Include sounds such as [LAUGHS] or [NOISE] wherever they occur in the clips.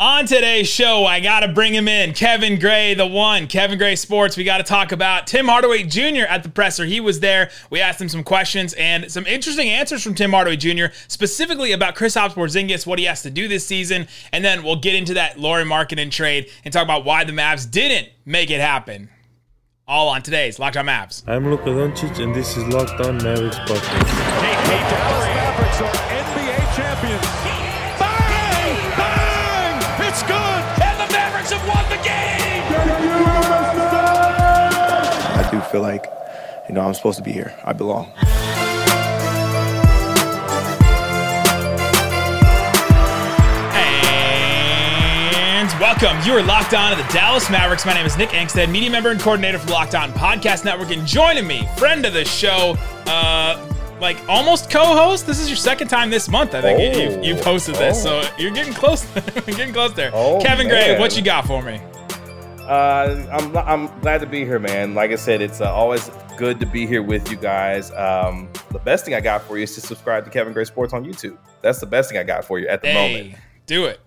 On today's show, I got to bring him in. Kevin Gray, the one. Kevin Gray Sports. We got to talk about Tim Hardaway Jr. at the presser. He was there. We asked him some questions and some interesting answers from Tim Hardaway Jr., specifically about Chris Kristaps Porzingis, what he has to do this season. And then we'll get into that Lauri Markkanen trade and talk about why the Mavs didn't make it happen. All on today's Locked On Mavs. I'm Luka Doncic, and this is Locked On Mavericks podcast. Hey, hey, feel like, you know, I'm supposed to be here. I belong. And welcome. You are locked on to the Dallas Mavericks. My name is Nick Angstadt, media member and coordinator for the Locked On Podcast Network. And joining me, friend of the show, uh, like almost co-host. This is your second time this month. I think Oh. you've, you've hosted this, so you're getting close. [LAUGHS] getting close there. Oh, Kevin Gray, what you got for me? Uh, I'm I'm glad to be here, man. Like I said, it's uh, always good to be here with you guys. Um, the best thing I got for you is to subscribe to Kevin Gray Sports on YouTube. That's the best thing I got for you at the Hey, do it. [LAUGHS]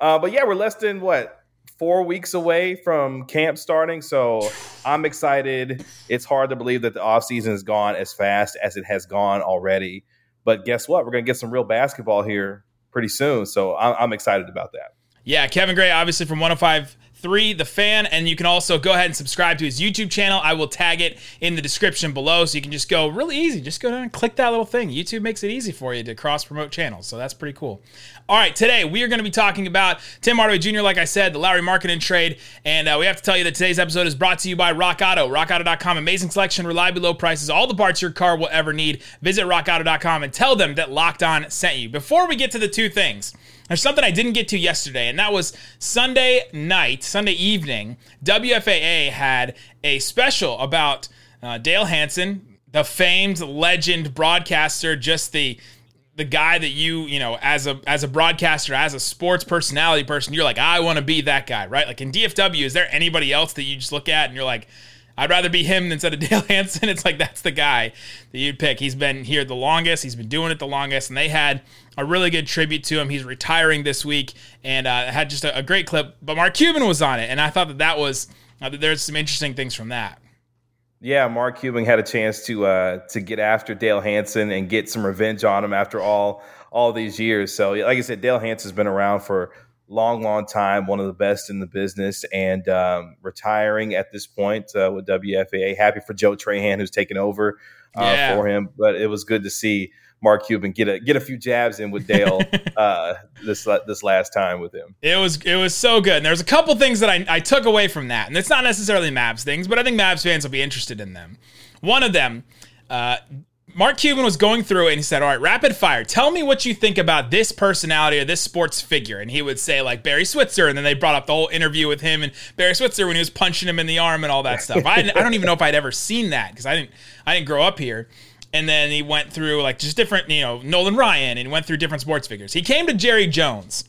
uh, but yeah, we're less than what four weeks away from camp starting, so I'm excited. It's hard to believe that the off season has gone as fast as it has gone already. But guess what? We're gonna get some real basketball here pretty soon, so I'm, I'm excited about that. Yeah, Kevin Gray, obviously from 105.3 The Fan. And you can also go ahead and subscribe to his YouTube channel. I will tag it in the description below. So you can just go really easy. Just go down and click that little thing. YouTube makes it easy for you to cross promote channels. So that's pretty cool. All right, today we are going to be talking about Tim Hardaway Jr., like I said, the Lauri Markkanen trade. And uh, we have to tell you that today's episode is brought to you by Rock Auto. RockAuto.com, amazing selection, reliably low prices, all the parts your car will ever need. Visit RockAuto.com and tell them that Locked On sent you. Before we get to the two things, there's something I didn't get to yesterday, and that was Sunday night, Sunday evening. WFAA had a special about uh, Dale Hansen, the famed legend broadcaster, just the the guy that you you know as a as a broadcaster as a sports personality person you're like i want to be that guy right like in dfw is there anybody else that you just look at and you're like i'd rather be him instead of [LAUGHS] dale hansen. It's like that's the guy that you'd pick. He's been here the longest. He's been doing it the longest. And they had a really good tribute to him. He's retiring this week and uh, had just a, a great clip but mark cuban was on it. And i thought that that was uh, there's some interesting things from that. Yeah, Mark Cuban had a chance to uh, to get after Dale Hansen and get some revenge on him after all all these years. So, like I said, Dale Hansen's been around for long, long time, one of the best in the business, and um, retiring at this point uh, with WFAA. Happy for Joe Trahan, who's taken over uh, Yeah. for him. But it was good to see Mark Cuban get a get a few jabs in with Dale [LAUGHS] uh, this this last time with him. It was it was so good. And there's a couple things that I, I took away from that, and it's not necessarily Mavs things, but I think Mavs fans will be interested in them. One of them, uh, Mark Cuban was going through it and he said, "All right, rapid fire. Tell me what you think about this personality or this sports figure." And he would say like Barry Switzer, and then they brought up the whole interview with him and Barry Switzer when he was punching him in the arm and all that stuff. I, I don't even know if I'd ever seen that because I didn't I didn't grow up here. And then he went through like just different, you know, Nolan Ryan, and went through different sports figures. He came to Jerry Jones.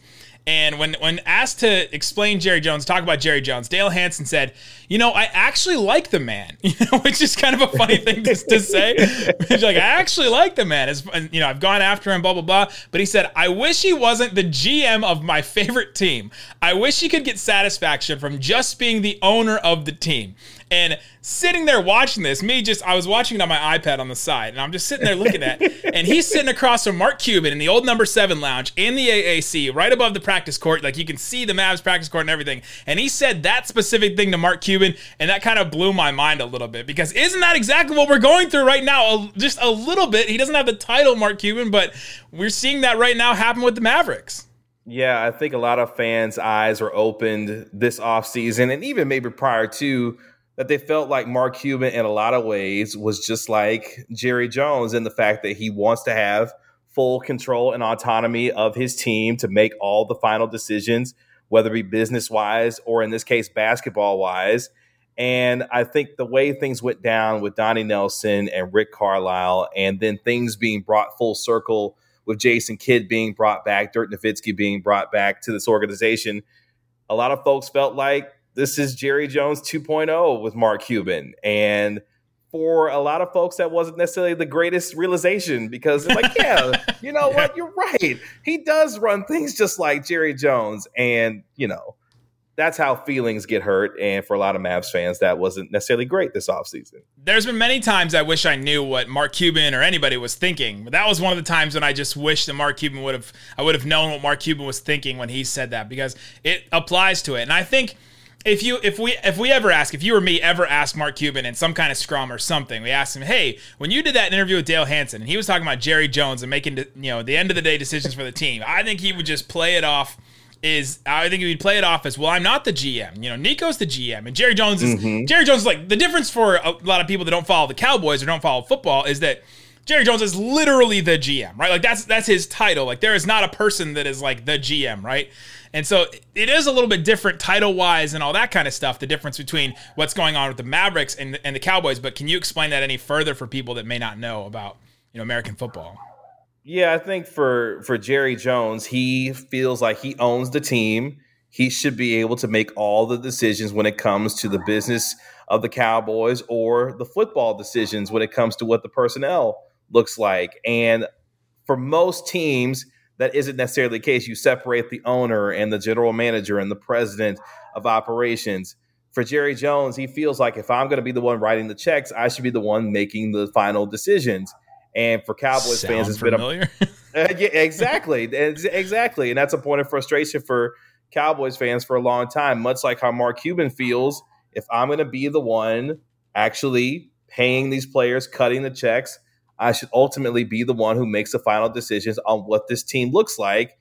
And when when asked to explain Jerry Jones, talk about Jerry Jones, Dale Hansen said, "You know, I actually like the man," [LAUGHS] you know, which is kind of a funny thing to, to say. [LAUGHS] He's like, "I actually like the man." It's, you know, I've gone after him, blah blah blah. But he said, "I wish he wasn't the GM of my favorite team. I wish he could get satisfaction from just being the owner of the team." And sitting there watching this, me just, I was watching it on my iPad on the side, and I'm just sitting there looking at it. [LAUGHS] And he's sitting across from Mark Cuban in the old number seven lounge in the AAC, right above the practice court. Like you can see the Mavs practice court and everything. And he said that specific thing to Mark Cuban, and that kind of blew my mind a little bit because isn't that exactly what we're going through right now? Just a little bit. He doesn't have the title, Mark Cuban, but we're seeing that right now happen with the Mavericks. Yeah, I think a lot of fans' eyes were opened this offseason and even maybe prior to that they felt like Mark Cuban in a lot of ways was just like Jerry Jones in the fact that he wants to have full control and autonomy of his team to make all the final decisions, whether it be business wise or in this case, basketball wise. And I think the way things went down with Donnie Nelson and Rick Carlisle, and then things being brought full circle with Jason Kidd being brought back, Dirk Nowitzki being brought back to this organization, a lot of folks felt like this is Jerry Jones 2.0 with Mark Cuban. And for a lot of folks that wasn't necessarily the greatest realization because it's like, yeah, [LAUGHS] you know yeah. what, you're right. He does run things just like Jerry Jones, and you know that's how feelings get hurt. And for a lot of Mavs fans, that wasn't necessarily great this offseason. There's been many times I wish I knew what Mark Cuban or anybody was thinking. But that was one of the times when I just wish that Mark Cuban would have I would have known what Mark Cuban was thinking when he said that because it applies to it. And I think if you if we if we ever ask if you or me ever ask Mark Cuban in some kind of scrum or something, we asked him, "Hey, when you did that interview with Dale Hansen and he was talking about Jerry Jones and making you know the end of the day decisions for the team," I think he would just play it off is I think he'd play it off as well. I'm not the GM. You know, Nico's the GM, and Jerry Jones is mm-hmm. Jerry Jones. Is like the difference for a lot of people that don't follow the Cowboys or don't follow football is that Jerry Jones is literally the GM, right? Like that's that's his title. Like there is not a person that is like the GM, right? And so it is a little bit different title wise and all that kind of stuff. The difference between what's going on with the Mavericks and and the Cowboys. But can you explain that any further for people that may not know about you know American football? Yeah, I think for for Jerry Jones, he feels like he owns the team. He should be able to make all the decisions when it comes to the business of the Cowboys or the football decisions when it comes to what the personnel looks like. And for most teams, that isn't necessarily the case. You separate the owner and the general manager and the president of operations. For Jerry Jones, he feels like if I'm going to be the one writing the checks, I should be the one making the final decisions. And for Cowboys Sound fans, it's familiar? been a [LAUGHS] uh, yeah, exactly, exactly, and that's a point of frustration for Cowboys fans for a long time. Much like how Mark Cuban feels, if I'm going to be the one actually paying these players, cutting the checks, I should ultimately be the one who makes the final decisions on what this team looks like.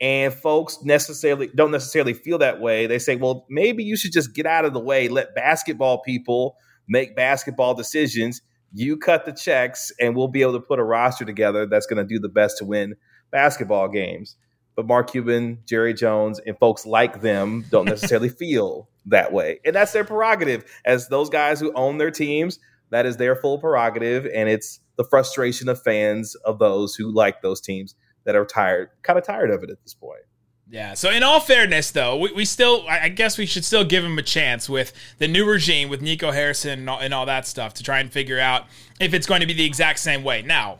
And folks necessarily don't necessarily feel that way. They say, well, maybe you should just get out of the way, let basketball people make basketball decisions you cut the checks, and we'll be able to put a roster together that's going to do the best to win basketball games. But Mark Cuban, Jerry Jones, and folks like them don't [LAUGHS] necessarily feel that way. And that's their prerogative. As those guys who own their teams, that is their full prerogative. And it's the frustration of fans of those who like those teams that are tired, kind of tired of it at this point. Yeah. So in all fairness, though, we, we still, I guess we should still give him a chance with the new regime, with Nico Harrison and all, and all that stuff to try and figure out if it's going to be the exact same way. Now,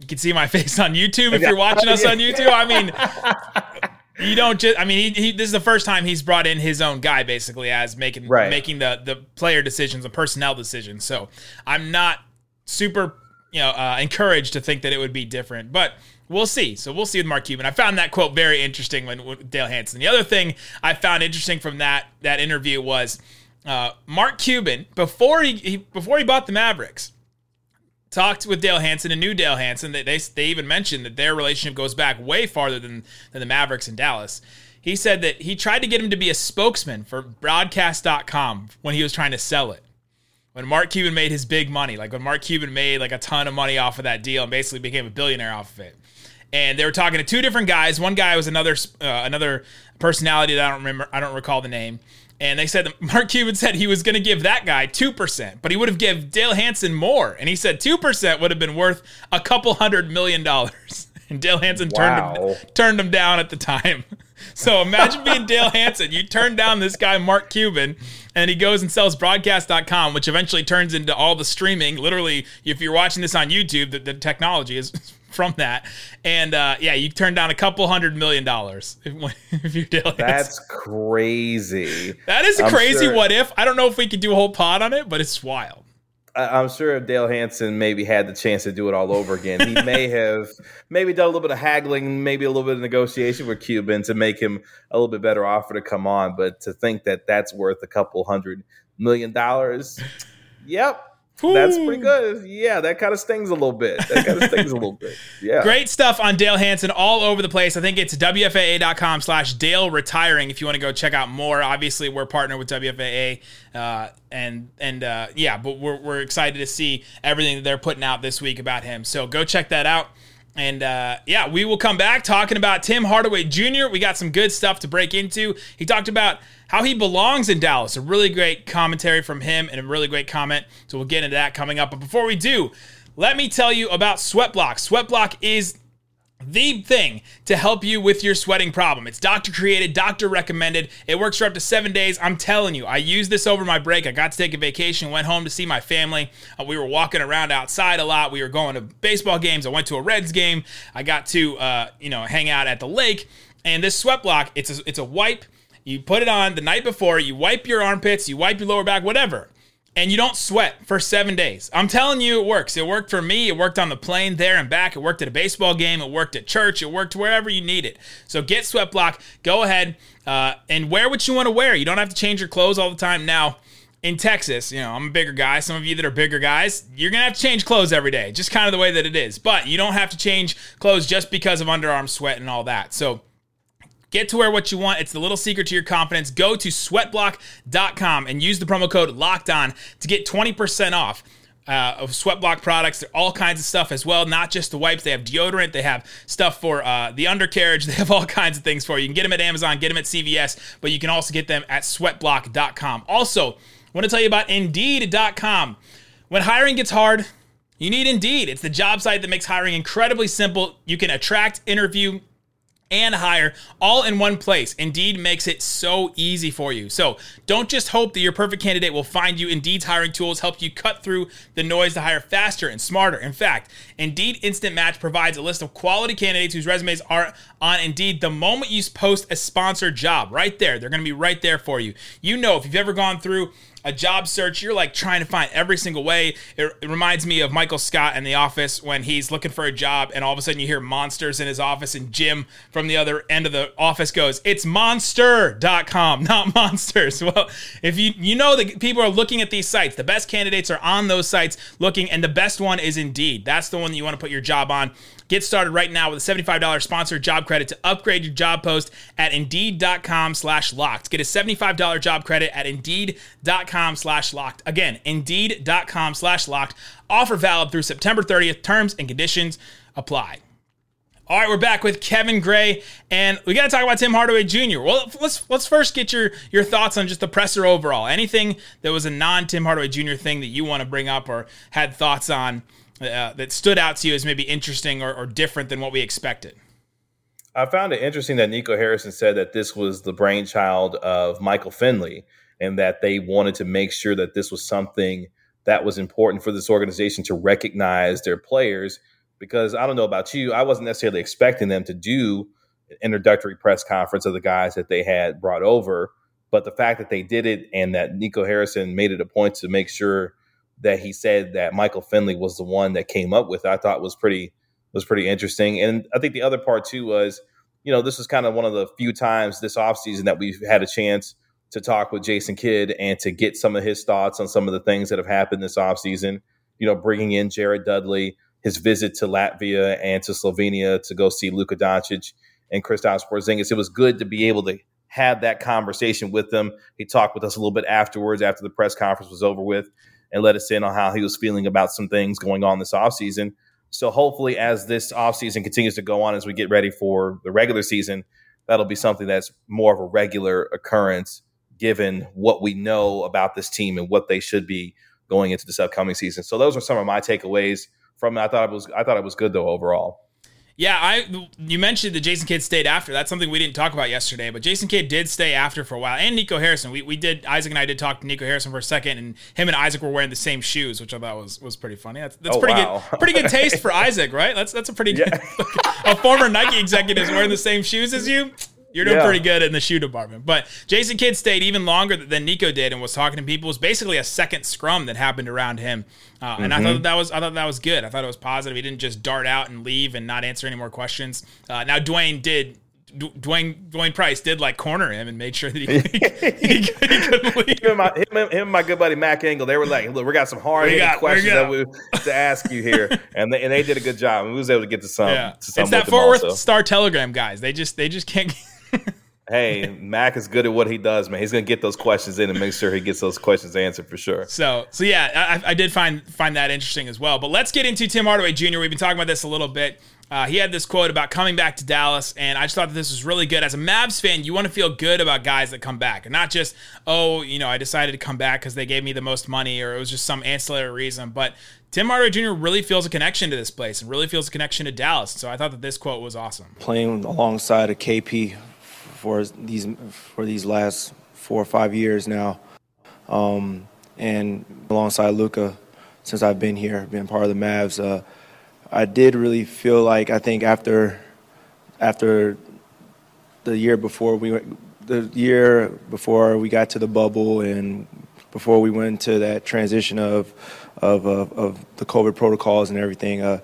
you can see my [LAUGHS] face on YouTube if you're watching us on [LAUGHS] YouTube. I mean, you don't just. I mean, he, he, this is the first time he's brought in his own guy, basically, as making right. making the the player decisions, the personnel decisions. So I'm not super, you know, uh, encouraged to think that it would be different, but we'll see. So we'll see with Mark Cuban. I found that quote very interesting when, with Dale Hansen. The other thing I found interesting from that that interview was uh, Mark Cuban before he, he, before he bought the Mavericks talked with Dale Hansen and knew Dale Hansen. That they they even mentioned that their relationship goes back way farther than than the Mavericks in Dallas. He said that he tried to get him to be a spokesman for broadcast.com when he was trying to sell it when Mark Cuban made his big money, like when Mark Cuban made like a ton of money off of that deal and basically became a billionaire off of it and they were talking to two different guys. One guy was another uh, another personality that I don't remember. I don't recall the name. And they said Mark Cuban said he was going to give that guy two percent, but he would have given Dale Hansen more. And he said two percent would have been worth a couple hundred million dollars. [LAUGHS] And Dale Hansen wow. turned him, turned him down at the time. [LAUGHS] So imagine being Dale Hansen. You turn down this guy, Mark Cuban, and he goes and sells broadcast.com, which eventually turns into all the streaming. Literally, if you're watching this on YouTube, the, the technology is [LAUGHS] from that. And uh, yeah, you turn down a couple hundred million dollars [LAUGHS] if, if you're That's crazy. That is a I'm crazy sure. what if. I don't know if we could do a whole pod on it, but it's wild. I'm sure if Dale Hansen maybe had the chance to do it all over again, he may [LAUGHS] have maybe done a little bit of haggling, maybe a little bit of negotiation with Cuban to make him a little bit better offer to come on. But to think that that's worth a couple hundred million dollars, yep, that's pretty good. Yeah, that kind of stings a little bit. That kind of stings a little bit. [LAUGHS] Yeah. Great stuff on Dale Hansen all over the place. I think it's WFAA.com slash Dale retiring if you want to go check out more. Obviously, we're partnered with WFAA. Uh, and and uh, yeah, but we're, we're excited to see everything that they're putting out this week about him. So go check that out. And uh, yeah, we will come back talking about Tim Hardaway Jr. We got some good stuff to break into. He talked about how he belongs in Dallas. A really great commentary from him and a really great comment. So we'll get into that coming up. But before we do, let me tell you about Sweatblock. Sweatblock is the thing to help you with your sweating problem. It's doctor created, doctor recommended. It works for up to seven days. I'm telling you, I used this over my break. I got to take a vacation, went home to see my family. Uh, we were walking around outside a lot. We were going to baseball games. I went to a Reds game. I got to, uh, you know, hang out at the lake. And this sweat block, it's a, it's a wipe. You put it on the night before. You wipe your armpits. You wipe your lower back, whatever and you don't sweat for seven days. I'm telling you, it works. It worked for me. It worked on the plane there and back. It worked at a baseball game. It worked at church. It worked wherever you need it. So get Sweat Block. Go ahead uh, and wear what you want to wear. You don't have to change your clothes all the time. Now, in Texas, you know, I'm a bigger guy. Some of you that are bigger guys, you're going to have to change clothes every day, just kind of the way that it is. But you don't have to change clothes just because of underarm sweat and all that. So, Get to wear what you want. It's the little secret to your confidence. Go to sweatblock.com and use the promo code locked on to get 20% off. Uh, of Sweatblock products. There all kinds of stuff as well, not just the wipes. They have deodorant. They have stuff for uh, the undercarriage. [LAUGHS] They have all kinds of things for you. You can get them at Amazon, get them at CVS, but you can also get them at sweatblock.com. Also, I want to tell you about Indeed.com. When hiring gets hard, you need Indeed. It's the job site that makes hiring incredibly simple. You can attract, interview, and hire all in one place. Indeed makes it so easy for you. So don't just hope that your perfect candidate will find you. Indeed's hiring tools help you cut through the noise to hire faster and smarter. In fact, Indeed Instant Match provides a list of quality candidates whose resumes are on Indeed the moment you post a sponsored job. Right there. They're going to be right there for you. You know, if you've ever gone through a job search, you're like trying to find every single way. It, it, reminds me of Michael Scott in The Office when he's looking for a job, and all of a sudden you hear monsters in his office, and Jim from the other end of the office goes, "It's monster.com, [LAUGHS] not monsters." [LAUGHS] Well, if you you know that people are looking at these sites, the best candidates are on those sites looking, and the best one is Indeed. That's the one that you want to put your job on. Get started right now with a $75 sponsored job credit to upgrade your job post at Indeed.com slash locked. Get a $75 job credit at Indeed.com slash locked. Again, Indeed.com slash locked. Offer valid through September 30th. Terms and conditions apply. All right, we're back with Kevin Gray, and we got to talk about Tim Hardaway Jr. Well, let's let's first get your your thoughts on just the presser overall. Anything that was a non Tim Hardaway Jr. thing that you want to bring up or had thoughts on uh, that stood out to you as maybe interesting or, or different than what we expected? I found it interesting that Nico Harrison said that this was the brainchild of Michael Finley and that they wanted to make sure that this was something that was important for this organization to recognize their players. Because I don't know about you, I wasn't necessarily expecting them to do an introductory press conference of the guys that they had brought over. But the fact that they did it and that Nico Harrison made it a point to make sure that he said that Michael Finley was the one that came up with, I thought was pretty was pretty interesting. And I think the other part too was, you know, this was kind of one of the few times this offseason that we've had a chance to talk with Jason Kidd and to get some of his thoughts on some of the things that have happened this offseason. You know, bringing in Jared Dudley, his visit to Latvia and to Slovenia to go see Luka Doncic and Kristaps Porzingis. It was good to be able to have that conversation with them. He talked with us a little bit afterwards, after the press conference was over with, and let us in on how he was feeling about some things going on this offseason. So hopefully, as this offseason continues to go on, as we get ready for the regular season, that'll be something that's more of a regular occurrence given what we know about this team and what they should be going into this upcoming season. So those are some of my takeaways from it. I thought it was I thought it was good though overall. Yeah, I you mentioned that Jason Kidd stayed after. That's something we didn't talk about yesterday, but Jason Kidd did stay after for a while. And Nico Harrison. We, we did Isaac and I did talk to Nico Harrison for a second, and him and Isaac were wearing the same shoes, which I thought was was pretty funny. That's, that's Oh, pretty wow. good [LAUGHS] pretty good taste for Isaac, right? That's that's a pretty good [LAUGHS] a former Nike executive is wearing the same shoes as you. You're doing Yeah. pretty good in the shoe department. But Jason Kidd stayed even longer than Nico did and was talking to people. It was basically a second scrum that happened around him. Uh, and I thought that, that was I thought that was good. I thought it was positive. He didn't just dart out and leave and not answer any more questions. Uh, now Dwain did Dwain Dwain Price did like corner him and made sure that he, [LAUGHS] he, he couldn't [LAUGHS] leave. Him and, my, him, him and my good buddy Mac Engel, they were like, "Look, we got some hard We got- we questions that we to ask you here," [LAUGHS] and they, and they did a good job. And we was able to get to some. Yeah, to some it's that Fort Worth. Star Telegram guys. They just they just can't. Hey, Mac is good at what he does, man. He's gonna get those questions in and make sure he gets those questions answered for sure. So, so yeah, I, I did find find that interesting as well. But let's get into Tim Hardaway Jr. We've been talking about this a little bit. uh, he had this quote about coming back to Dallas, and I just thought that this was really good. As a Mavs fan, you want to feel good about guys that come back, and not just oh, you know, I decided to come back because they gave me the most money, or it was just some ancillary reason. But Tim Hardaway Jr. really feels a connection to this place and really feels a connection to Dallas. So I thought that this quote was awesome. Playing alongside a KP for these for these last four or five years now, um, and alongside Luka, since I've been here, been part of the Mavs. Uh, I did really feel like I think after after the year before we the year before we got to the bubble and before we went to that transition of of, of, of the COVID protocols and everything. Uh,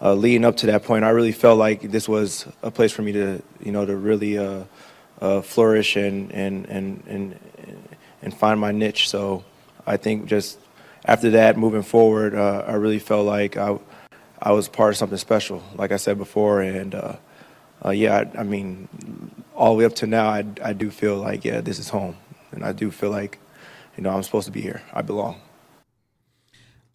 uh, leading up to that point, I really felt like this was a place for me to, you know, to really uh, uh flourish and, and and and and find my niche. So I think just after that, moving forward, uh, I really felt like I I was part of something special, like I said before, and uh, yeah, I, I, mean, all the way up to now, I I do feel like yeah, this is home, and I do feel like, you know, I'm supposed to be here. I belong.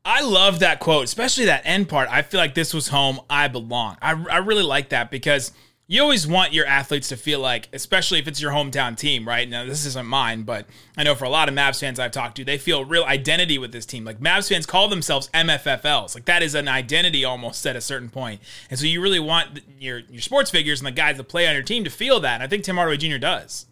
I love that quote, especially that end part. I feel like this was home. I belong. I, I really like that because you always want your athletes to feel like, especially if it's your hometown team, right? Now, this isn't mine, but I know for a lot of Mavs fans I've talked to, they feel real identity with this team. Like Mavs fans call themselves MFFLs. Like that is an identity almost at a certain point. And so you really want your, your sports figures and the guys that play on your team to feel that. And I think Tim Hardaway Jr. does.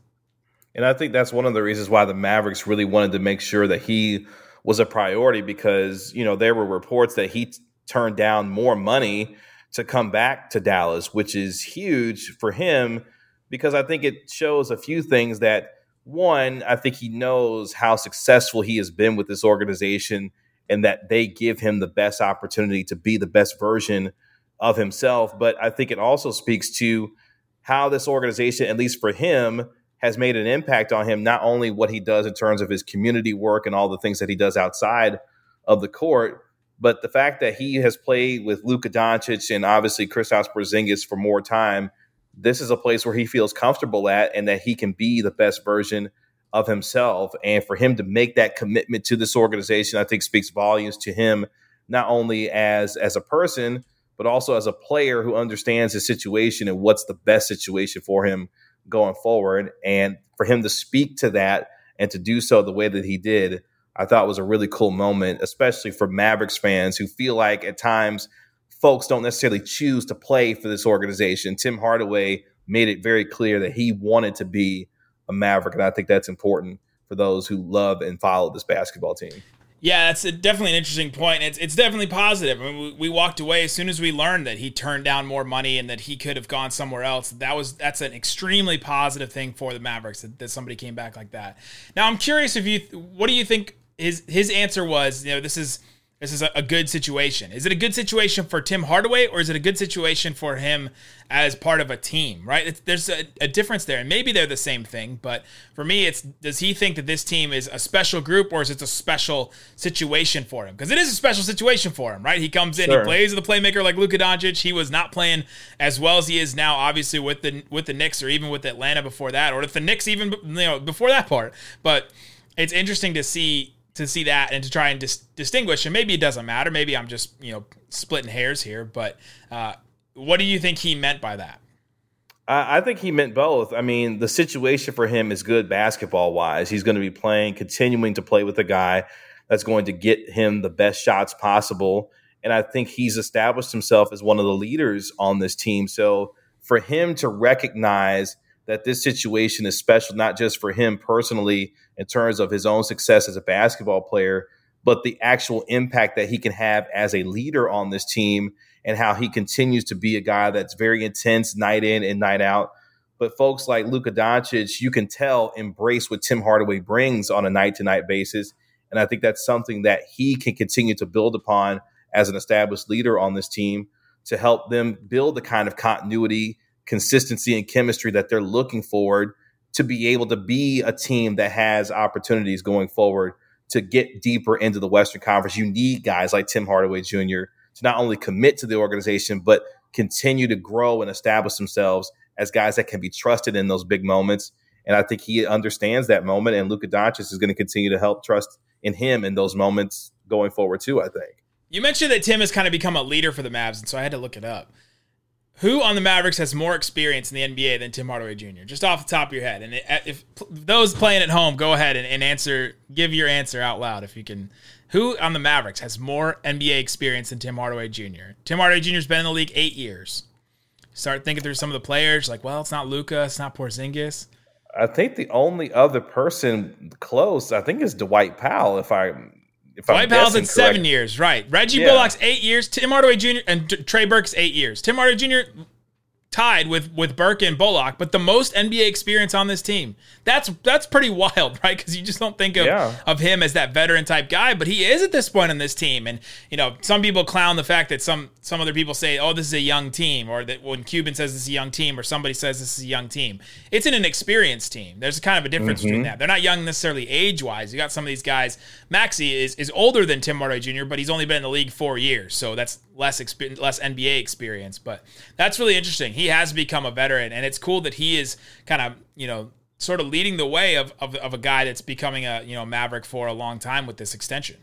And I think that's one of the reasons why the Mavericks really wanted to make sure that he was a priority because, you know, there were reports that he t- turned down more money to come back to Dallas, which is huge for him because I think it shows a few things that one, I think he knows how successful he has been with this organization and that they give him the best opportunity to be the best version of himself. But I think it also speaks to how this organization, at least for him, has made an impact on him, not only what he does in terms of his community work and all the things that he does outside of the court, but the fact that he has played with Luka Doncic and obviously Kristaps Porzingis for more time, this is a place where he feels comfortable at and that he can be the best version of himself. And for him to make that commitment to this organization, I think speaks volumes to him, not only as as a person, but also as a player who understands his situation and what's the best situation for him going forward. And for him to speak to that and to do so the way that he did, I thought was a really cool moment, especially for Mavericks fans who feel like at times folks don't necessarily choose to play for this organization. Tim Hardaway made it very clear that he wanted to be a Maverick, and I think that's important for those who love and follow this basketball team. Yeah, that's a, definitely an interesting point. It's it's definitely positive. I mean, we, we, walked away as soon as we learned that he turned down more money and that he could have gone somewhere else. That was that's an extremely positive thing for the Mavericks that, that somebody came back like that. Now I'm curious if you what do you think his his answer was you know this is this is a, a, good situation. Is it a good situation for Tim Hardaway or is it a good situation for him as part of a team, right? It's, there's a, a, difference there. And maybe they're the same thing, but for me, it's does he think that this team is a special group or is it a special situation for him? Because it is a special situation for him, right? He comes in, sure. he plays the playmaker like Luka Doncic. He was not playing as well as he is now, obviously, with the with the Knicks or even with Atlanta before that, or with the Knicks even you know before that part. But it's interesting to see to see that and to try and dis- distinguish. And maybe it doesn't matter. Maybe I'm just you know splitting hairs here. But uh, what do you think he meant by that? I think he meant both. I mean, the situation for him is good basketball wise. He's going to be playing, continuing to play with a guy that's going to get him the best shots possible. And I think he's established himself as one of the leaders on this team. So for him to recognize that this situation is special, not just for him personally in terms of his own success as a basketball player, but the actual impact that he can have as a leader on this team and how he continues to be a guy that's very intense night in and night out. But folks like Luka Doncic, you can tell, embrace what Tim Hardaway brings on a night to night basis. And I think that's something that he can continue to build upon as an established leader on this team to help them build the kind of continuity consistency and chemistry that they're looking forward to be able to be a team that has opportunities going forward to get deeper into the Western Conference. You need guys like Tim Hardaway Jr. to not only commit to the organization, but continue to grow and establish themselves as guys that can be trusted in those big moments. And I think he understands that moment, and Luka Doncic is going to continue to help trust in him in those moments going forward too. I think you mentioned that Tim has kind of become a leader for the Mavs, and so I had to look it up who on the Mavericks has more experience in the NBA than Tim Hardaway Jr. Just off the top of your head, and if those playing at home, go ahead and, and answer, give your answer out loud if you can. Who on the Mavericks has more NBA experience than Tim Hardaway Jr.? Tim Hardaway Jr.'s been in the league eight years. Start thinking through some of the players, like, well, it's not Luka, it's not Porzingis. I think the only other person close, I think, is Dwight Powell. If I if Dwight Powell's at seven years, right? Reggie yeah. Bullock's eight years. Tim Hardaway Jr. and Trey Burke's eight years. Tim Hardaway Jr tied with with Burke and Bullock, but the most NBA experience on this team. That's that's pretty wild, [LAUGHS] right? Because you just don't think of yeah. of him as that veteran type guy, but he is at this point in this team. And you know, some people clown the fact that some some other people say, "Oh, this is a young team," or that when Cuban says this is a young team, or somebody says this is a young team. It's an inexperienced team. There's kind of a difference mm-hmm. between that. They're not young necessarily age wise. You got some of these guys. Maxi is is older than Tim Hardaway Jr., but he's only been in the league four years, so that's less experience, less NBA experience. But that's really interesting. He has become a veteran, and it's cool that he is kind of you know sort of leading the way of, of, of a guy that's becoming a you know maverick for a long time with this extension.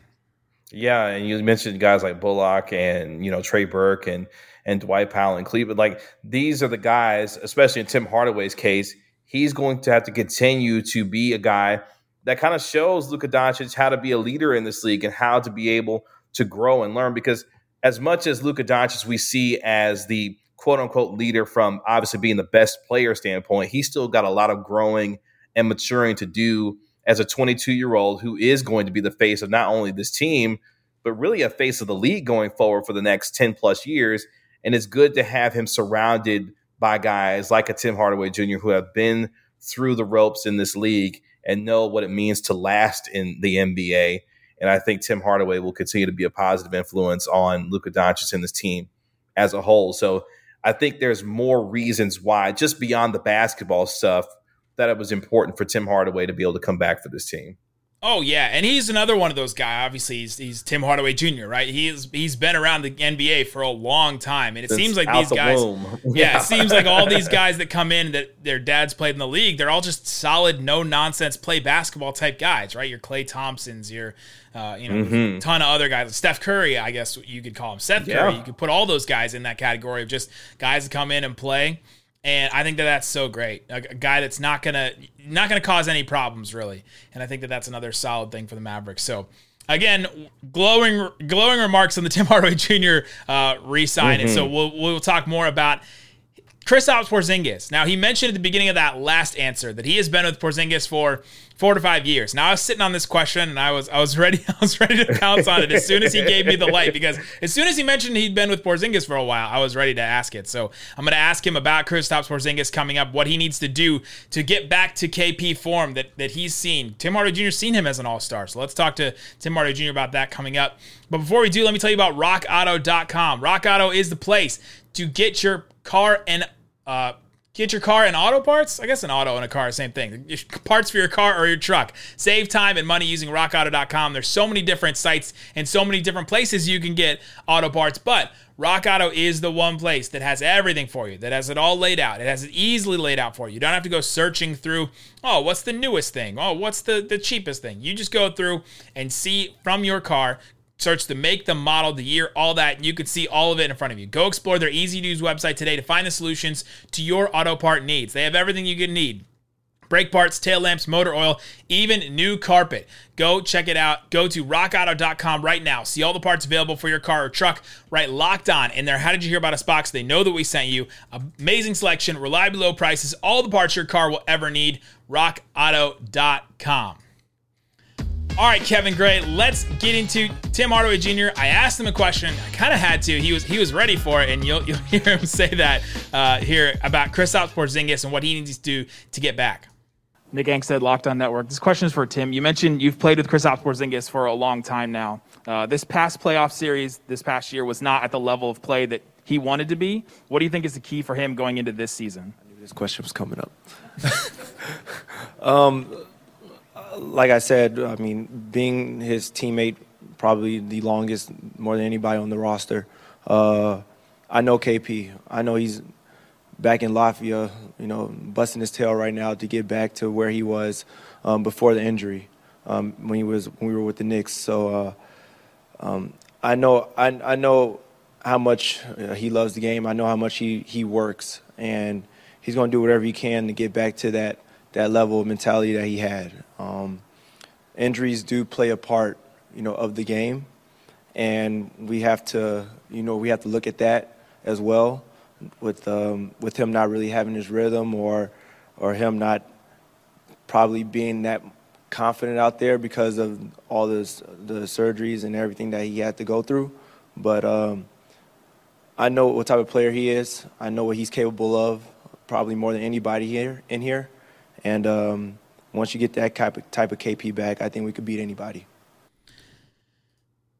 Yeah, and you mentioned guys like Bullock and you know Trey Burke and and Dwight Powell and Cleveland. Like these are the guys, especially in Tim Hardaway's case, he's going to have to continue to be a guy that kind of shows Luka Doncic how to be a leader in this league and how to be able to grow and learn. Because as much as Luka Doncic we see as the quote unquote leader from obviously being the best player standpoint, he's still got a lot of growing and maturing to do as a 22 year old who is going to be the face of not only this team, but really a face of the league going forward for the next 10 plus years. And it's good to have him surrounded by guys like a Tim Hardaway Jr. who have been through the ropes in this league and know what it means to last in the NBA. And I think Tim Hardaway will continue to be a positive influence on Luka Doncic and this team as a whole. So I think there's more reasons why, just beyond the basketball stuff, that it was important for Tim Hardaway to be able to come back for this team. Oh yeah, and he's another one of those guys. Obviously, he's, he's Tim Hardaway Jr. Right? He's he's been around the NBA for a long time, and it Since seems like these the guys. yeah. [LAUGHS] yeah, it seems like all these guys that come in that their dads played in the league, they're all just solid, no nonsense, play basketball type guys, right? Your Klay Thompsons, your uh, you know, mm-hmm. ton of other guys. Steph Curry, I guess you could call him Seth Curry. You could put all those guys in that category of just guys that come in and play and I think that that's so great. A, a, guy that's not gonna not gonna cause any problems really, and I think that that's another solid thing for the Mavericks. So. Again, glowing glowing remarks on the [LAUGHS] Tim Hardaway Jr. Uh, re-sign, mm-hmm. and so we'll we'll talk more about Kristaps Porzingis. Now he mentioned at the beginning of that last answer that he has been with Porzingis for four to five years. Now I was sitting on this question and I was I was [LAUGHS] ready I was ready to pounce on it as soon as he gave me the light because as soon as he mentioned he'd been with Porzingis for a while, I was ready to ask it. So I'm going to ask him about Chris Kristaps Porzingis coming up, what he needs to do to get back to KP form that that he's seen. Tim Hardaway Jr. seen him as an All Star, so let's talk to Tim Hardaway Jr. about that coming up. But before we do, let me tell you about RockAuto.com. Rock Auto is the place to get your car and uh, Get your car and auto parts? I guess an auto and a car, same thing. Parts for your car or your truck. Save time and money using rockauto.com. There's so many different sites and so many different places you can get auto parts, but Rock Auto is the one place that has everything for you, that has it all laid out. It has it easily laid out for you. You don't have to go searching through, oh, what's the newest thing? Oh, what's the, the cheapest thing? You just go through and see from your car search the make, the model, the year, all that. You could see all of it in front of you. Go explore their easy to use website today to find the solutions to your auto part needs. They have everything you could need. Brake parts, tail lamps, motor oil, even new carpet. Go check it out. Go to rockauto.com right now. See all the parts available for your car or truck. Right locked on in there. How did you hear about us box? They know that we sent you. Amazing selection, reliably low prices, all the parts your car will ever need. rockauto.com. All right, Kevin Gray, let's get into Tim Hardaway Jr. I asked him a question. I kind of had to. He was he was ready for it, and you'll you'll [LAUGHS] hear him say that uh, here about Kristaps Porzingis and what he needs to do to get back. Nick Angstadt, Locked On Network. This question is for Tim. You mentioned you've played with Kristaps Porzingis for a long time now. Uh, this past playoff series, this past year, was not at the level of play that he wanted to be. What do you think is the key for him going into this season? I knew this question was coming up. [LAUGHS] um, like I said, I mean, being his teammate probably the longest, more than anybody on the roster. Uh, I know KP. I know he's back in Latvia, you know, busting his tail right now to get back to where he was um, before the injury um, when he was when we were with the Knicks. So uh, um, I know I, I know how much uh, he loves the game. I know how much he, he works, and he's going to do whatever he can to get back to that that level of mentality that he had. Um, injuries do play a part, you know, of the game, and we have to, you know, we have to look at that as well, with um, with him not really having his rhythm or or him not probably being that confident out there because of all this, the surgeries and everything that he had to go through. But um, I know what type of player he is. I know what he's capable of, probably more than anybody here in here. And um, once you get that type of, type of KP back, I think we could beat anybody.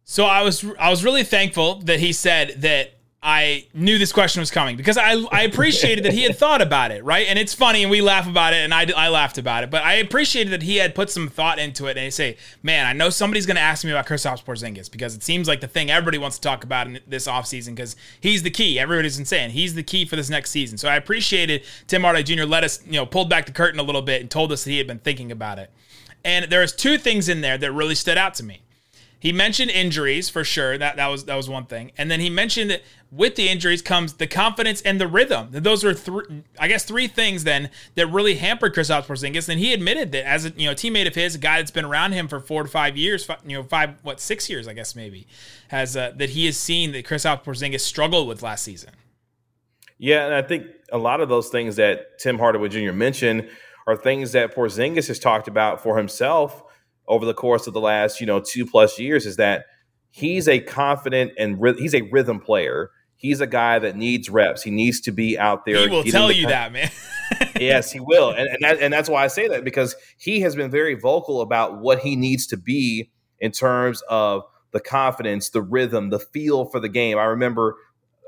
So I was I was really thankful that he said that I knew this question was coming because I, I appreciated that he had thought about it, right? And it's funny, and we laugh about it, and I, I laughed about it, but I appreciated that he had put some thought into it. And he say, "Man, I know somebody's going to ask me about Kristaps Porzingis because it seems like the thing everybody wants to talk about in this offseason because he's the key. Everybody's insane. he's the key for this next season. So I appreciated Tim Hardaway Jr. let us, you know, pulled back the curtain a little bit and told us that he had been thinking about it. And there was two things in there that really stood out to me. He mentioned injuries for sure. That that was that was one thing, and then he mentioned that with the injuries comes the confidence and the rhythm. Those are three, I guess, three things then that really hampered Kristaps Porzingis. And he admitted that as a you know teammate of his, a guy that's been around him for four to five years, five, you know, five what six years, I guess maybe, has uh, that he has seen that Kristaps Porzingis struggled with last season. Yeah, and I think a lot of those things that Tim Hardaway Jr. mentioned are things that Porzingis has talked about for himself over the course of the last you know two plus years is that he's a confident and he's a rhythm player. He's a guy that needs reps. He needs to be out there. He will tell you that, man. [LAUGHS] yes, he will, and and, that, and that's why I say that because he has been very vocal about what he needs to be in terms of the confidence, the rhythm, the feel for the game. I remember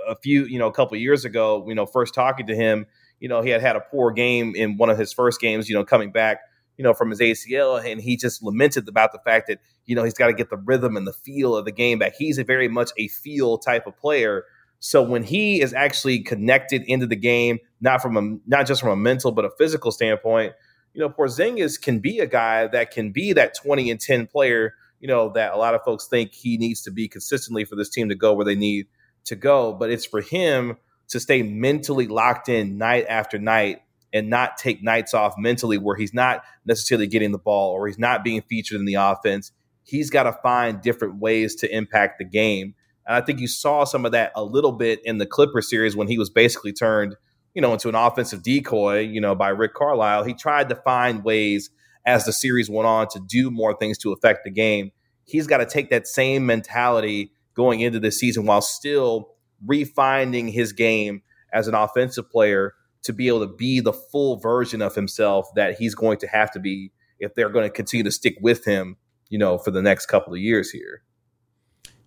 a few, you know, a couple years ago, you know, first talking to him, you know, he had had a poor game in one of his first games, you know, coming back you know, from his ACL, and he just lamented about the fact that you know he's got to get the rhythm and the feel of the game back. He's a very much a feel type of player. So when he is actually connected into the game, not from a not just from a mental but a physical standpoint, you know, Porzingis can be a guy that can be that twenty and ten player. You know that a lot of folks think he needs to be consistently for this team to go where they need to go, but it's for him to stay mentally locked in night after night and not take nights off mentally where he's not necessarily getting the ball or he's not being featured in the offense. He's got to find different ways to impact the game. And I think you saw some of that a little bit in the Clipper series when he was basically turned, you know, into an offensive decoy, you know, by Rick Carlisle. He tried to find ways as the series went on to do more things to affect the game. He's got to take that same mentality going into this season while still refining his game as an offensive player to be able to be the full version of himself that he's going to have to be if they're going to continue to stick with him, you know, for the next couple of years here.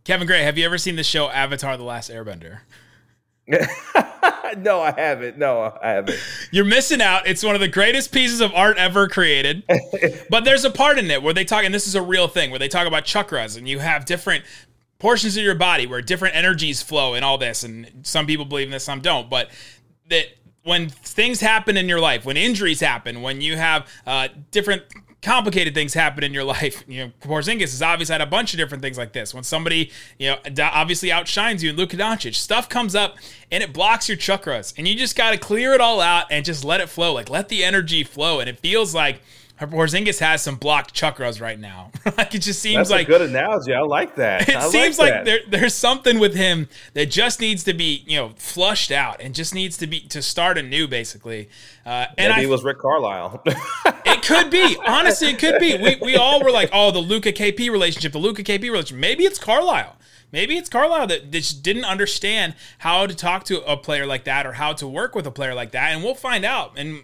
Kevin Gray, have you ever seen the show Avatar: The Last Airbender? [LAUGHS] no, I haven't. No, I haven't. [LAUGHS] You're missing out. It's one of the greatest pieces of art ever created. [LAUGHS] but there's a part in it where they talk, and this is a real thing, where they talk about chakras, and you have different portions of your body where different energies flow and all this. And some people believe in this, some don't. But that when things happen in your life, when injuries happen, when you have uh, different complicated things happen in your life. [LAUGHS] You know, Porzingis has obviously had a bunch of different things like this. When somebody, you know, obviously outshines you, and Luka Doncic, stuff comes up and it blocks your chakras, and you just got to clear it all out and just let it flow. Like let the energy flow, and it feels like Porzingis has some blocked chakras right now. [LAUGHS] like it just seems That's like a good analogy. I like that. [LAUGHS] It I seems like, like there, there's something with him that just needs to be you know flushed out and just needs to be to start anew basically. Uh, and Maybe I, it was Rick Carlisle. [LAUGHS] it could be honestly, it could be. We we all were like, oh, the Luka KP relationship, the Luka KP relationship. Maybe it's Carlisle. Maybe it's Carlisle that just didn't understand how to talk to a player like that or how to work with a player like that, and we'll find out. And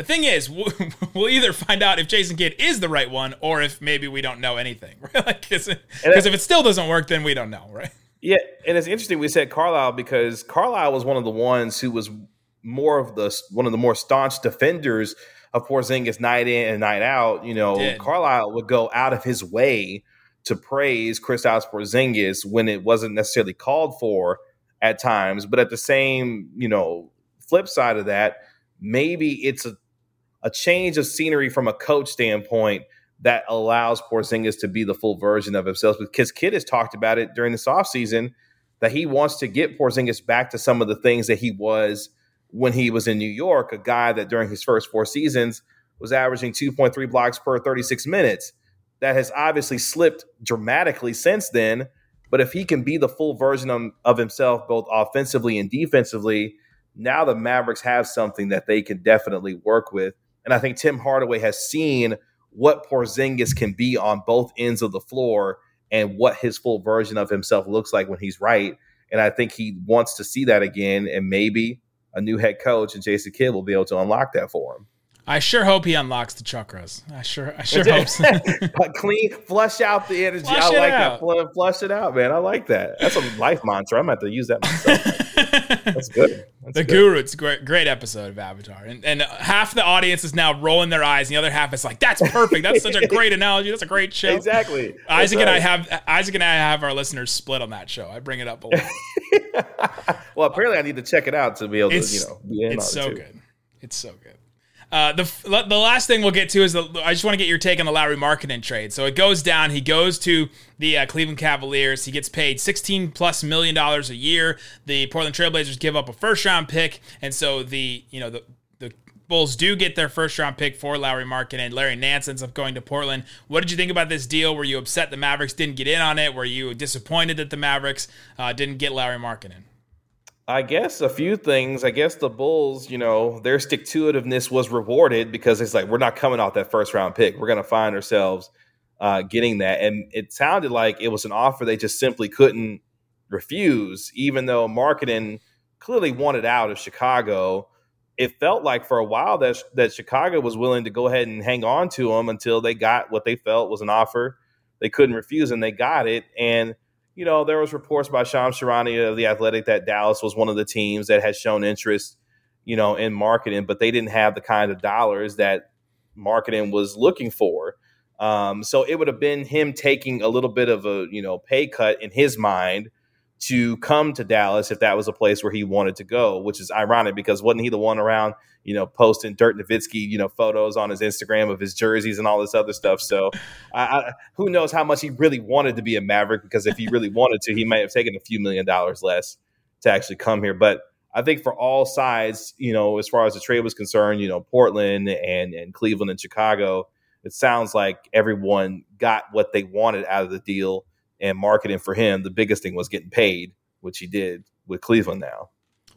the thing is, [LAUGHS] we'll either find out if Jason Kidd is the right one or if maybe we don't know anything. Because [LAUGHS] right? if it still doesn't work, then we don't know, right? Yeah, and it's interesting we said Carlisle because Carlisle was one of the ones who was more of the one of the more staunch defenders of Porzingis night in and night out. You know, Carlisle would go out of his way to praise Chris Kristaps Porzingis when it wasn't necessarily called for at times, but at the same, you know, flip side of that, maybe it's a a change of scenery from a coach standpoint that allows Porzingis to be the full version of himself. Because Kidd has talked about it during this offseason. that he wants to get Porzingis back to some of the things that he was when he was in New York, a guy that during his first four seasons was averaging 2.3 blocks per 36 minutes. That has obviously slipped dramatically since then. But if he can be the full version of, of himself, both offensively and defensively, now the Mavericks have something that they can definitely work with. And I think Tim Hardaway has seen what Porzingis can be on both ends of the floor and what his full version of himself looks like when he's right. And I think he wants to see that again. And maybe a new head coach and Jason Kidd will be able to unlock that for him. I sure hope he unlocks the chakras. I sure, I sure [LAUGHS] hope so. [LAUGHS] Clean, flush out the energy. Flush I like out. that. Flush it out, man. I like that. That's a life mantra. I'm going to have to use that myself. [LAUGHS] That's good. That's the good. Guru. It's great, great episode of Avatar, and and half the audience is now rolling their eyes, and the other half is like, "That's perfect. That's such a [LAUGHS] great analogy. That's a great show." Exactly. Isaac right. and I have Isaac and I have our listeners split on that show. I bring it up a lot. [LAUGHS] well, apparently, I need to check it out to be able it's, to, you know, be it's so it good. It's so good. Uh, the the last thing we'll get to is the, I just want to get your take on the Lauri Markkanen trade. So it goes down. He goes to the uh, Cleveland Cavaliers. He gets paid 16 plus million dollars a year. The Portland Trailblazers give up a first round pick, and so the you know the the Bulls do get their first round pick for Lauri Markkanen. Larry Nance ends up going to Portland. What did you think about this deal? Were you upset the Mavericks didn't get in on it? Were you disappointed that the Mavericks uh, didn't get Lauri Markkanen? I guess a few things. I guess the Bulls, you know, their stick to itiveness was rewarded because it's like we're not coming off that first round pick. We're going to find ourselves uh, getting that, and it sounded like it was an offer they just simply couldn't refuse, even though Markkanen clearly wanted out of Chicago. It felt like for a while that that Chicago was willing to go ahead and hang on to him until they got what they felt was an offer they couldn't refuse, and they got it. And you know, there was reports by Shams Charania of the Athletic that Dallas was one of the teams that had shown interest, you know, in Markkanen, but they didn't have the kind of dollars that Markkanen was looking for. Um, so it would have been him taking a little bit of a you know pay cut in his mind to come to Dallas if that was a place where he wanted to go, which is ironic because wasn't he the one around, you know, posting Dirk Nowitzki, you know, photos on his Instagram of his jerseys and all this other stuff. So I, I, who knows how much he really wanted to be a Maverick because if he really [LAUGHS] wanted to, he might have taken a few million dollars less to actually come here. But I think for all sides, you know, as far as the trade was concerned, you know, Portland and, and Cleveland and Chicago, it sounds like everyone got what they wanted out of the deal and Markkanen for him, the biggest thing was getting paid, which he did with Cleveland now.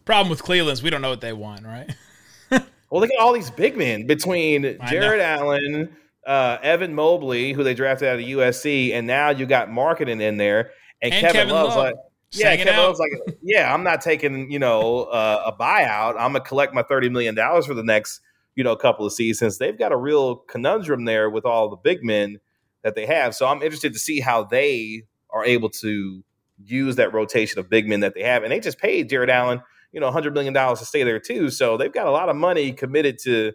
Problem with Cleveland is we don't know what they want, right? [LAUGHS] well, look at all these big men between Jarrett Allen, uh, Evan Mobley, who they drafted out of USC, and now you got Markkanen in there, and, and Kevin, Kevin Love's Love. like, yeah, Kevin Love's like, yeah, I'm not taking you know uh, a buyout. I'm gonna collect my thirty million dollars for the next you know couple of seasons. They've got a real conundrum there with all the big men that they have. So I'm interested to see how they are able to use that rotation of big men that they have. And they just paid Jarrett Allen, you know, $100 million to stay there too. So they've got a lot of money committed to,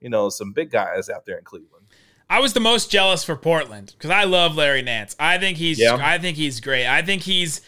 you know, some big guys out there in Cleveland. I was the most jealous for Portland because I love Larry Nance. I think he's yeah. I think he's great. I think he's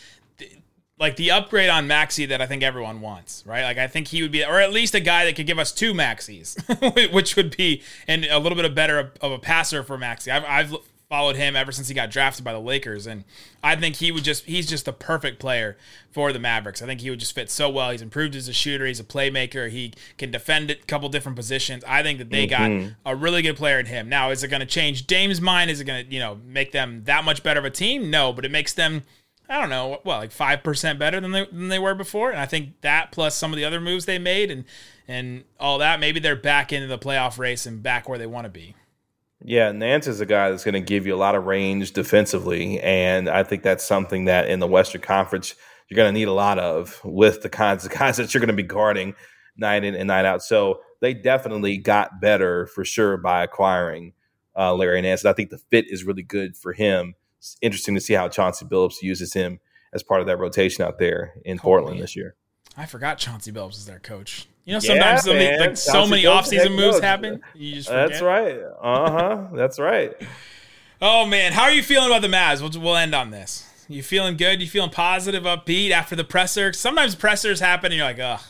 like the upgrade on Maxi that I think everyone wants, right? Like I think he would be, or at least a guy that could give us two Maxis, [LAUGHS] which would be and a little bit of better of a passer for Maxi. I've, I've followed him ever since he got drafted by the Lakers, and I think he would just he's just the perfect player for the Mavericks. I think he would just fit so well. He's improved as a shooter. He's a playmaker. He can defend a couple different positions. I think that they mm-hmm. got a really good player in him. Now, is it going to change Dame's mind? Is it going to you know make them that much better of a team? No, but it makes them. I don't know, well, like five percent better than they than they were before, and I think that plus some of the other moves they made and and all that, maybe they're back into the playoff race and back where they want to be. Yeah, Nance is a guy that's going to give you a lot of range defensively, and I think that's something that in the Western Conference you're going to need a lot of with the kinds of [LAUGHS] guys that you're going to be guarding night in and night out. So they definitely got better for sure by acquiring uh, Larry Nance. And I think the fit is really good for him. It's interesting to see how Chauncey Billups uses him as part of that rotation out there in Portland this year. I forgot Chauncey Billups is their coach. You know, sometimes yeah, so like so many offseason moves happen. You just That's right. Uh huh. That's right. [LAUGHS] Oh man, how are you feeling about the Mavs? We'll, we'll end on this. You feeling good? You feeling positive, upbeat after the presser? Sometimes pressers happen, and you're like, ugh.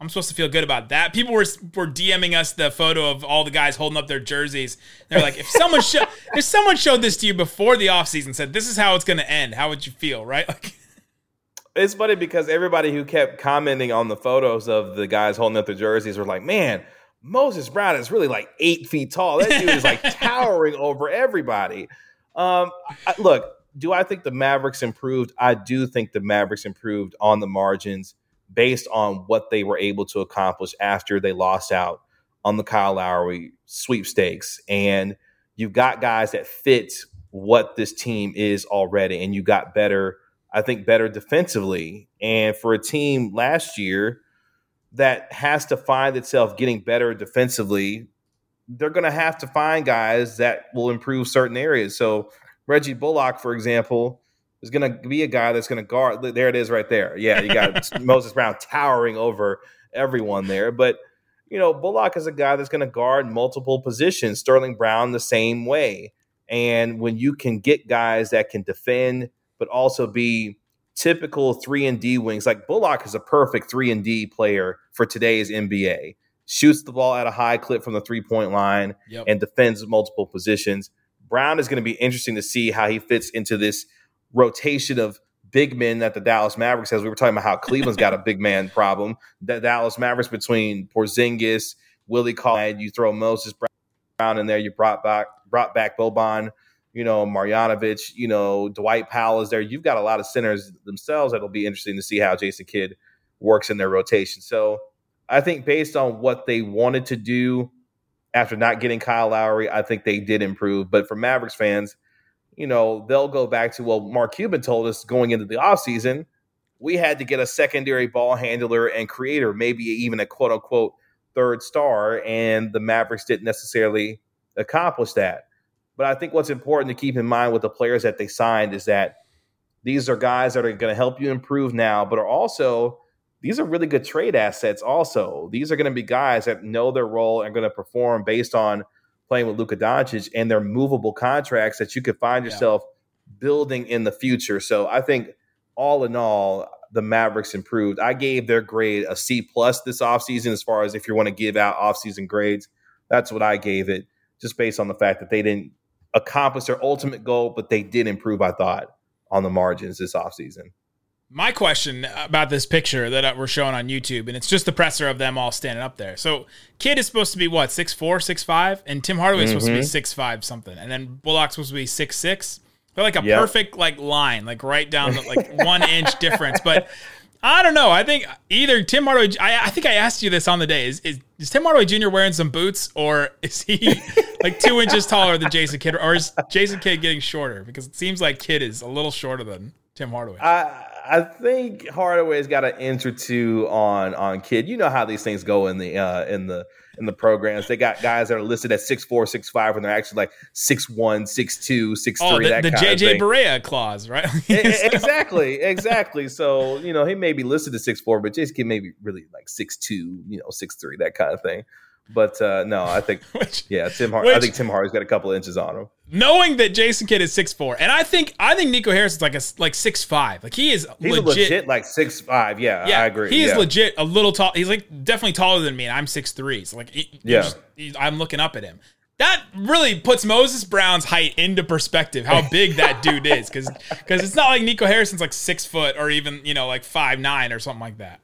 I'm supposed to feel good about that. People were were DMing us the photo of all the guys holding up their jerseys. They're like, if someone show, [LAUGHS] if someone showed this to you before the offseason, said this is how it's going to end, how would you feel, right? [LAUGHS] Like, it's funny because everybody who kept commenting on the photos of the guys holding up their jerseys were like, "Man, Moses Brown is really like eight feet tall. That dude is like [LAUGHS] towering over everybody." Um, I, look, do I think the Mavericks improved? I do think the Mavericks improved on the margins based on what they were able to accomplish after they lost out on the Kyle Lowry sweepstakes. And you've got guys that fit what this team is already, and you got better, I think, better defensively. And for a team last year that has to find itself getting better defensively, they're going to have to find guys that will improve certain areas. So, Reggie Bullock, for example, is going to be a guy that's going to guard. There it is, right there. Yeah, you got [LAUGHS] Moses Brown towering over everyone there, but you know Bullock is a guy that's going to guard multiple positions. Sterling Brown the same way, and when you can get guys that can defend but also be typical three and D wings, like Bullock is a perfect three and D player for today's NBA. Shoots the ball at a high clip from the three point line Yep. and defends multiple positions. Brown is going to be interesting to see how he fits into this rotation of big men that the Dallas Mavericks has. We were talking about how Cleveland's got a big man problem. The Dallas Mavericks between Porzingis, Willie Collins, you throw Moses Brown in there, you brought back brought back Boban, you know, Marjanovic, you know, Dwight Powell is there. You've got a lot of centers themselves that'll be interesting to see how Jason Kidd works in their rotation. So I think based on what they wanted to do after not getting Kyle Lowry, I think they did improve. But for Mavericks fans, you know, they'll go back to, well, Mark Cuban told us going into the offseason, we had to get a secondary ball handler and creator, maybe even a quote unquote third star. And the Mavericks didn't necessarily accomplish that. But I think what's important to keep in mind with the players that they signed is that these are guys that are going to help you improve now, but are also these are really good trade assets. Also, these are going to be guys that know their role and going to perform based on playing with Luka Doncic and their movable contracts that you could find Yeah. yourself building in the future. So I think all in all, the Mavericks improved. I gave their grade a C plus this offseason as far as if you want to give out offseason grades. That's what I gave it, just based on the fact that they didn't accomplish their ultimate goal, but they did improve, I thought, on the margins this offseason. My question about this picture that uh, we're showing on YouTube, and it's just the presser of them all standing up there. So, Kidd is supposed to be what, 6'4, 6'5? And Tim Hardaway is supposed to be mm-hmm. 6'5 something. And then Bullock's supposed to be 6'6. They're like a Yep. perfect like line, like right down the like one inch difference. But I don't know. I think either Tim Hardaway, I, I think I asked you this on the day. Is, is, is Tim Hardaway Jr. wearing some boots or is he [LAUGHS] like two inches taller than Jason Kidd? Or is Jason Kidd getting shorter? Because it seems like Kidd is a little shorter than Tim Hardaway. I I think Hardaway's got an inch or two on on Kidd. You know how these things go in the uh, in the in the programs. They got guys that are listed at six four, six five, when they're actually like six one, six two, six three. Oh, the, that the JJ. Barea clause, right? [LAUGHS] Exactly, exactly. So you know he may be listed at six four, but Jason Kidd may be really like six two, you know, six three, that kind of thing. But uh, no, I think [LAUGHS] Which- yeah, Tim. Har- I think Tim Hardy's got a couple of inches on him. Knowing that Jason Kidd is 6'4", and I think I think Nico Harris is like a like 6'5". Like he is He's legit. legit like six five. Yeah, yeah, I agree. He is yeah. legit a little tall. He's like definitely taller than me, and I'm 6'3". So like, he, Yeah. just- I'm looking up at him. That really puts Moses Brown's height into perspective. How big that [LAUGHS] dude is, because it's not like Nico Harrison's like six foot or even you know like five nine or something like that.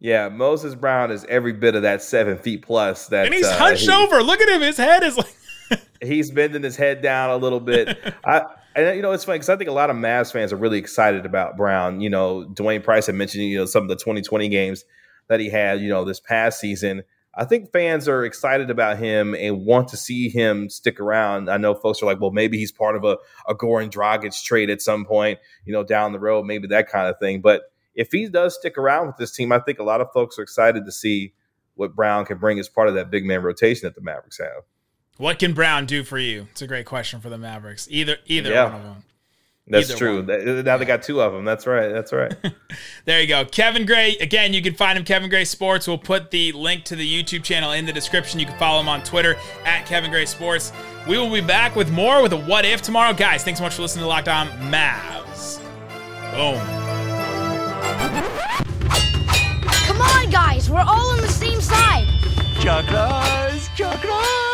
Yeah, Moses Brown is every bit of that seven feet plus. That And he's uh, hunched he- over. Look at him. His head is like. He's bending his head down a little bit. [LAUGHS] I and you know it's funny because I think a lot of Mavs fans are really excited about Brown. You know, Dwain Price had mentioned you know some of the 2020 games that he had. You know, this past season. I think fans are excited about him and want to see him stick around. I know folks are like, well, maybe he's part of a, a Goran Dragic trade at some point, you know, down the road, maybe that kind of thing. But if he does stick around with this team, I think a lot of folks are excited to see what Brown can bring as part of that big man rotation that the Mavericks have. What can Brown do for you? It's a great question for the Mavericks. Either either Yeah. one of them. That's Either true. one. That- Now they got two of them. That's right. That's right. [LAUGHS] There you go. Kevin Gray. Again, you can find him Kevin Gray Sports. We'll put the link to the YouTube channel in the description. You can follow him on Twitter at Kevin Gray Sports. We will be back with more with a what if tomorrow. Guys, thanks so much for listening to Locked On Mavs. Boom. Come on, guys, we're all on the same side. Chakras, chakras,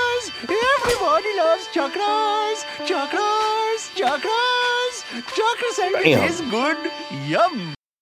everybody loves chakras, chakras, chakras, chakras, and it Bam. is good. Yum.